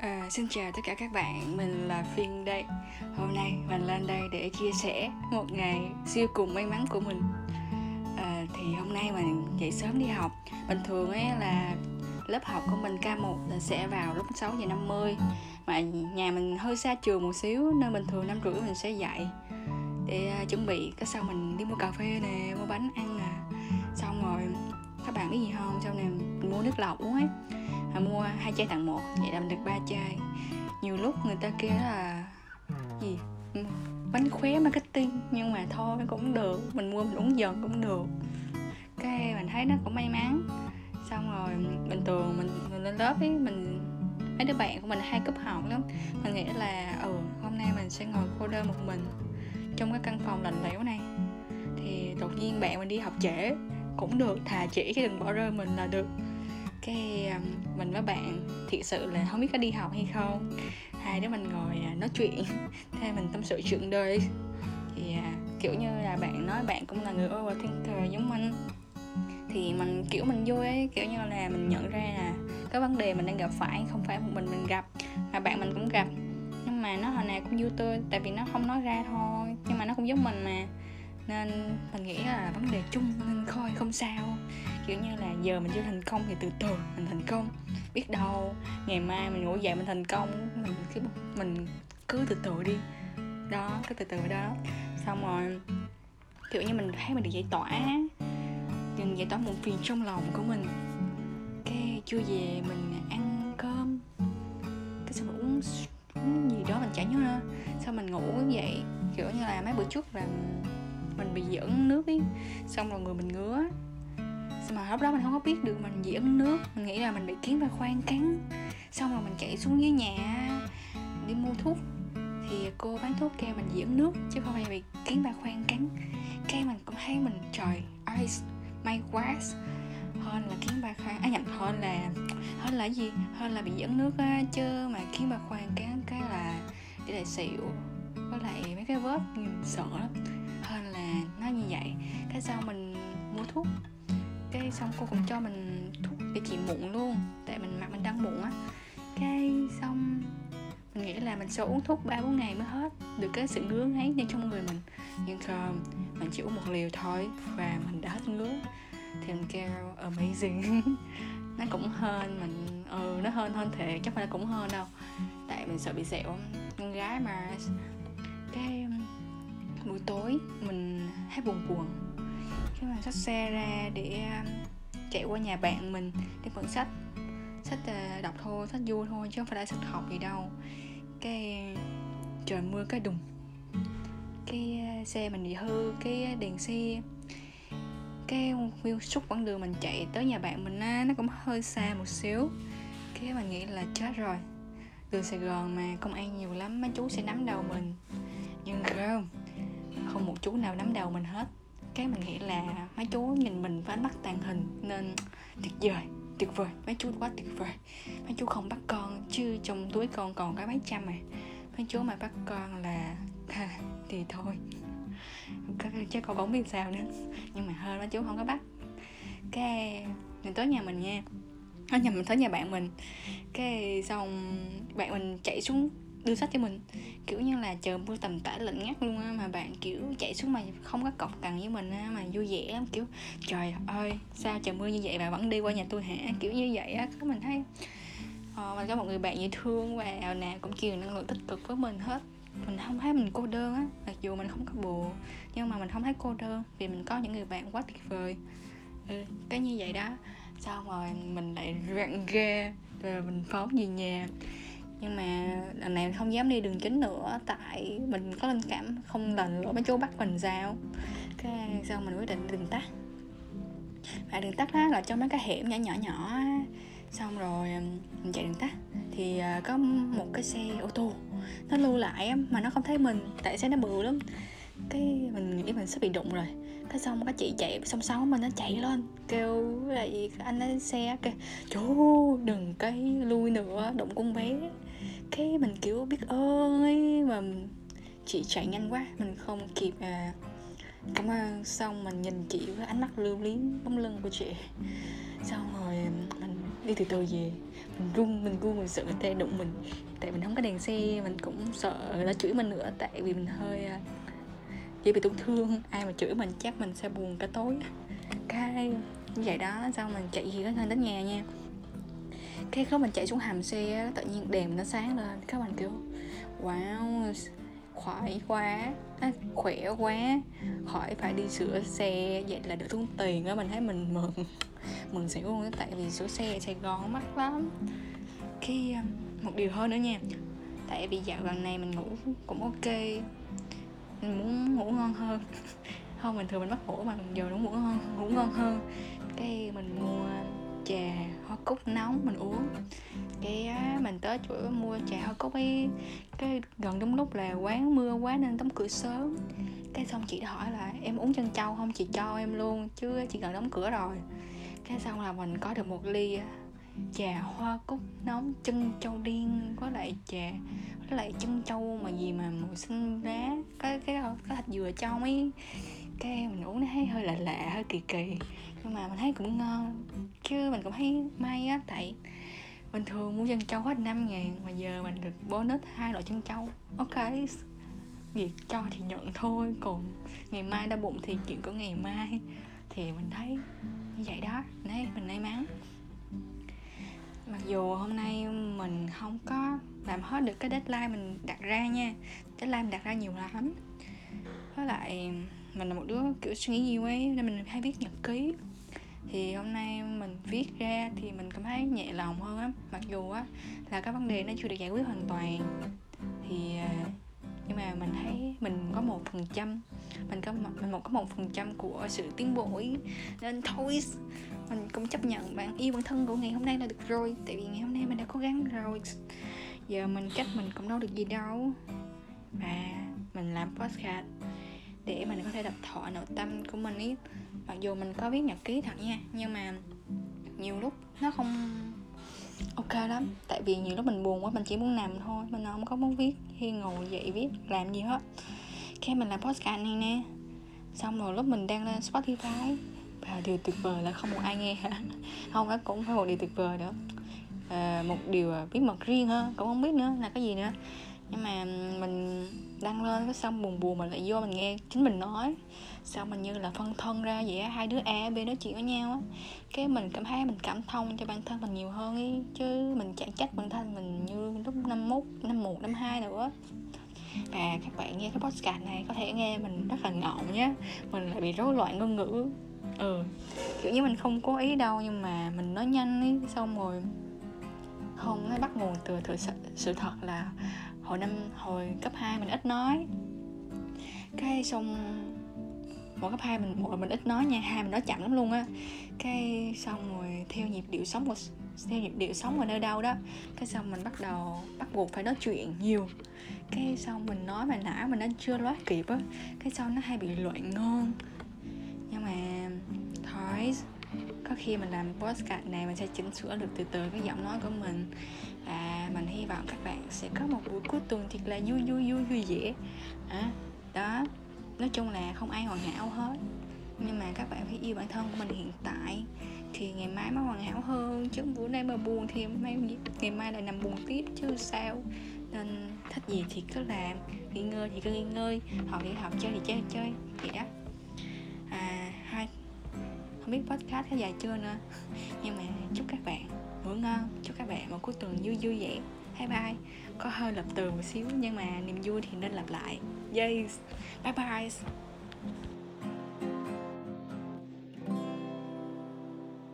À, xin chào tất cả các bạn, mình là Phiên đây. Hôm nay mình lên đây để chia sẻ một ngày siêu cùng may mắn của mình. À, Thì hôm nay mình dậy sớm đi học. Bình thường ấy là lớp học của mình K1 là sẽ vào lúc 6 giờ 50 Mà nhà mình hơi xa trường một xíu nên bình thường năm rưỡi mình sẽ dậy Để à, chuẩn bị, cái sau mình đi mua cà phê nè, mua bánh ăn nè Xong rồi các bạn biết gì không, sau này mình mua nước lọc uống ấy à, mua hai chai tặng một vậy là mình được ba chai. Nhiều lúc người ta kêu là gì? Bánh khóe marketing nhưng mà thôi cũng được. Mình mua mình uống dần cũng được. Cái mình thấy nó cũng may mắn. Xong rồi bình thường mình, mình lên lớp ấy mình mấy đứa bạn của mình hay cúp học lắm. Mình nghĩ là ừ hôm nay mình sẽ ngồi cô đơn một mình trong cái căn phòng lạnh lẽo này. Thì đột nhiên bạn mình đi học trễ cũng được thà chỉ chứ đừng bỏ rơi mình là được cái um, mình với bạn thiệt sự là không biết có đi học hay không. Hai đứa mình ngồi à, nói chuyện, thế mình tâm sự chuyện đời. Thì à, kiểu như là bạn nói bạn cũng là người overthinker giống mình. Thì mình, kiểu mình vui ấy, kiểu như là mình nhận ra là cái vấn đề mình đang gặp phải không phải một mình mình gặp, mà bạn mình cũng gặp. Nhưng mà nó hồi nào cũng vui tươi, tại vì nó không nói ra thôi, nhưng mà nó cũng giống mình mà nên mình nghĩ là vấn đề chung nên coi không sao. Kiểu như là giờ mình chưa thành công thì từ từ mình thành công. Biết đâu, ngày mai mình ngủ dậy mình thành công, mình cứ mình cứ từ từ đi. Đó, cứ từ từ đó. Xong rồi, kiểu như mình thấy mình được giải tỏa mình giải tỏa một phiền trong lòng của mình. Cái chưa về mình ăn cơm, cái xong mình uống uống gì đó mình chả nhớ nữa. Sau mình ngủ dậy kiểu như là mấy bữa trước là mình bị dẫn nước ấy xong rồi người mình ngứa. Xong mà lúc đó mình không có biết được mình dị ứng nước. Mình nghĩ là mình bị kiến ba khoang cắn. Xong rồi mình chạy xuống dưới nhà, đi mua thuốc. Thì cô bán thuốc kêu mình dị ứng nước, chứ không phải bị kiến ba khoang cắn. Cái mình cũng thấy mình, trời, ice, may quá. Hơn là kiến ba khoang à nhầm hơn là hơn là gì? Hơn là bị dẫn nước á, chứ mà kiến ba khoang cái cái là để lại xỉu. Với lại mấy cái vết nhìn sợ lắm hơn là nó như vậy. Cái sau mình mua thuốc. Cái xong cô cũng cho mình thuốc để trị mụn luôn, tại mình mặt mình đang mụn á. Cái xong mình nghĩ là mình sẽ uống thuốc ba bốn ngày mới hết được cái sự ngứa ngáy ngay trong người mình. Nhưng mà mình chỉ uống một liều thôi và mình đã hết ngứa. Thì mình kêu, amazing. Nó cũng hơn mình ừ nó hơn hơn thể chắc phải là cũng hơn đâu. Tại mình sợ bị sẹo, con gái mà. Cái buổi tối mình hay buồn buồn. Cái mà xách xe ra để um, chạy qua nhà bạn mình để mượn sách sách ờ, đọc thôi sách vui thôi chứ không phải là sách học gì đâu. Cái trời mưa cái đùng. Cái ờ, xe mình bị hư, cái đèn xe, cái view suốt quãng đường mình chạy tới nhà bạn mình á, nó cũng hơi xa một xíu. Cái mình nghĩ là chết rồi. Từ sài gòn mà công an nhiều lắm, mấy chú sẽ nắm đầu mình. Nhưng không không một chú nào nắm đầu mình hết. Cái mình nghĩ là mấy chú nhìn mình với ánh mắt tàn hình nên tuyệt vời tuyệt vời, mấy chú quá tuyệt vời. Mấy chú không bắt con, chứ trong túi con còn có mấy trăm mà mấy chú mà bắt con là thì thôi. Chứ con bóng biết sao nữa, nhưng mà hơn mấy chú không có bắt. Cái mình tới nhà mình nha. Nó nhà mình, tới nhà bạn mình. Cái xong bạn mình chạy xuống đưa sách cho mình. Kiểu như là chờ mưa tầm tã lạnh ngắt luôn á mà bạn kiểu chạy xuống mà không có cọc cằn với mình á mà vui vẻ lắm kiểu trời ơi sao trời mưa như vậy mà vẫn đi qua nhà tôi hả? Kiểu như vậy á có mình thấy ờ, mình có một người bạn dễ thương và nào cũng truyền năng lượng tích cực với mình hết. Mình không thấy mình cô đơn á mặc dù mình không có bồ nhưng mà mình không thấy cô đơn vì mình có những người bạn quá tuyệt vời. Ừ, cái như vậy đó. Xong rồi mình lại rạng ra rồi mình phóng về nhà nhưng mà lần này không dám đi đường chính nữa, tại mình có linh cảm không lần nữa mấy chú bắt mình sao. Cái sau mình quyết định đường tắt. Và đường tắt đó là trong mấy cái hẻm nhỏ nhỏ nhỏ xong rồi mình chạy đường tắt. Thì à, có một cái xe ô tô, nó lưu lại mà nó không thấy mình, tại xe nó bự lắm. Cái mình nghĩ mình sắp bị đụng rồi. Cái xong cái chị chạy song song mình nó chạy lên kêu lại anh lái xe kêu chú đừng cái lui nữa đụng con bé. Cái mình kiểu biết ơi, mà chị chạy nhanh quá mình không kịp à. Cảm ơn. Xong mình nhìn chị với ánh mắt lưu luyến bóng lưng của chị. Xong rồi mình đi từ từ về. Mình run mình run mình sợ người ta đụng mình. Tại mình không có đèn xe mình cũng sợ nó chửi mình nữa tại vì mình hơi à, chỉ dễ bị tổn thương ai mà chửi mình chắc mình sẽ buồn cả tối. Cái như vậy đó xong mình chạy gì đó lên đến nhà nha. Cái lúc mình chạy xuống hầm xe tự nhiên đèn nó sáng lên. Các bạn kêu wow khỏi quá à, khỏe quá khỏi phải đi sửa xe. Vậy là được tốn tiền á mình thấy mình mừng. Mừng xỉu luôn tại vì sửa xe sài gòn mắc lắm. Khi à, một điều hơn nữa nha tại vì dạo gần này mình ngủ cũng ok mình muốn ngủ ngon hơn. Không bình thường mình mất ngủ mà giờ nó ngủ ngon ngủ ngon hơn. Cái mình mua trà hoa cúc nóng mình uống. Cái á, mình tới chỗ mua trà hoa cúc ấy cái gần đúng lúc là quán mưa quá nên đóng cửa sớm. Cái xong chị hỏi là em uống chân trâu không? Chị cho em luôn chứ chị gần đóng cửa rồi. Cái xong là mình có được một ly trà hoa cúc nóng chân trâu điên có lại trà với lại chân trâu mà gì mà màu xanh lá. Cái cái cái thạch dừa trong ấy. Cái mình uống nó thấy hơi lạ lạ, hơi kỳ kỳ. Nhưng mà mình thấy cũng ngon. Chứ mình cũng thấy may á, tại bình thường mua chân trâu hết 5 ngàn, mà giờ mình được bonus hai loại chân trâu. Ok, việc cho thì nhận thôi. Còn ngày mai đau bụng thì chuyện của ngày mai. Thì mình thấy như vậy đó. Đấy mình may mắn mặc dù hôm nay mình không có làm hết được cái deadline mình đặt ra nha. Deadline mình đặt ra nhiều lắm. Với lại, mình là một đứa kiểu suy nghĩ nhiều ấy, nên mình hay viết nhật ký. Thì hôm nay mình viết ra thì mình cảm thấy nhẹ lòng hơn á. Mặc dù á, là các vấn đề nó chưa được giải quyết hoàn toàn. Thì à, nhưng mà mình thấy mình có một phần trăm mình có mình một, có một phần trăm của sự tiến bộ ấy. nên thôi, mình cũng chấp nhận bạn yêu bản thân của ngày hôm nay là được rồi. Tại vì ngày hôm nay mình đã cố gắng rồi. Giờ mình cách mình cũng đâu được gì đâu. Và mình làm podcast để mình có thể đập thọ nội tâm của mình ý. Mặc dù mình có viết nhật ký thật nha, nhưng mà nhiều lúc nó không ok lắm. Tại vì nhiều lúc mình buồn quá, mình chỉ muốn nằm thôi, mình không có muốn viết khi ngồi dậy viết, làm gì hết cái mình làm podcast này nè. Xong rồi lúc mình đang lên spotify và điều tuyệt vời là không một ai nghe hả không đó cũng phải một điều tuyệt vời nữa. À, một điều bí mật riêng hơn cũng không biết nữa là cái gì nữa. Nhưng mà mình đăng lên cái xong buồn buồn mình lại vô mình nghe chính mình nói. Xong mình như là phân thân ra vậy á hai đứa a b nói chuyện với nhau á. Cái mình cảm thấy mình cảm thông cho bản thân mình nhiều hơn ý chứ mình chẳng trách bản thân mình như lúc năm mốt năm một năm hai nữa và các bạn nghe cái podcast này có thể nghe mình rất là ngọng nhé mình lại bị rối loạn ngôn ngữ. Ừ kiểu như mình không cố ý đâu nhưng mà mình nói nhanh ấy xong rồi không nó bắt nguồn từ từ sự, sự thật là hồi năm hồi cấp 2 mình ít nói. Cái xong mỗi cấp hai mình một là mình ít nói nha hai mình nói chậm lắm luôn á. Cái xong rồi theo nhịp điệu sống của theo nhịp điệu sống ở nơi đâu đó. Cái xong mình bắt đầu bắt buộc phải nói chuyện nhiều. Cái xong mình nói mà nãy mình nó chưa nói kịp á. Cái sau nó hay bị loạn ngôn. Nhưng mà thôi có khi mình làm podcast này mình sẽ chỉnh sửa được từ từ cái giọng nói của mình. Và mình hy vọng các bạn sẽ có một buổi cuối tuần thật là vui vui vui vui vẻ. À, đó. Nói chung là không ai hoàn hảo hết nhưng mà các bạn phải yêu bản thân của mình hiện tại. Thì ngày mai mới hoàn hảo hơn, chứ bữa nay mà buồn thì mai ngày mai lại nằm buồn tiếp chứ sao. Nên thích gì thì cứ làm, nghỉ ngơi thì cứ nghỉ ngơi, học thì học, chơi thì chơi chơi. Vậy đó. À hai không biết podcast có dài chưa nữa. Nhưng mà chúc các bạn ngủ ngon, chúc các bạn một cuối tuần vui vui vẻ. Bye bye. Có hơi lập từ một xíu, nhưng mà niềm vui thì nên lặp lại. Yes bye bye.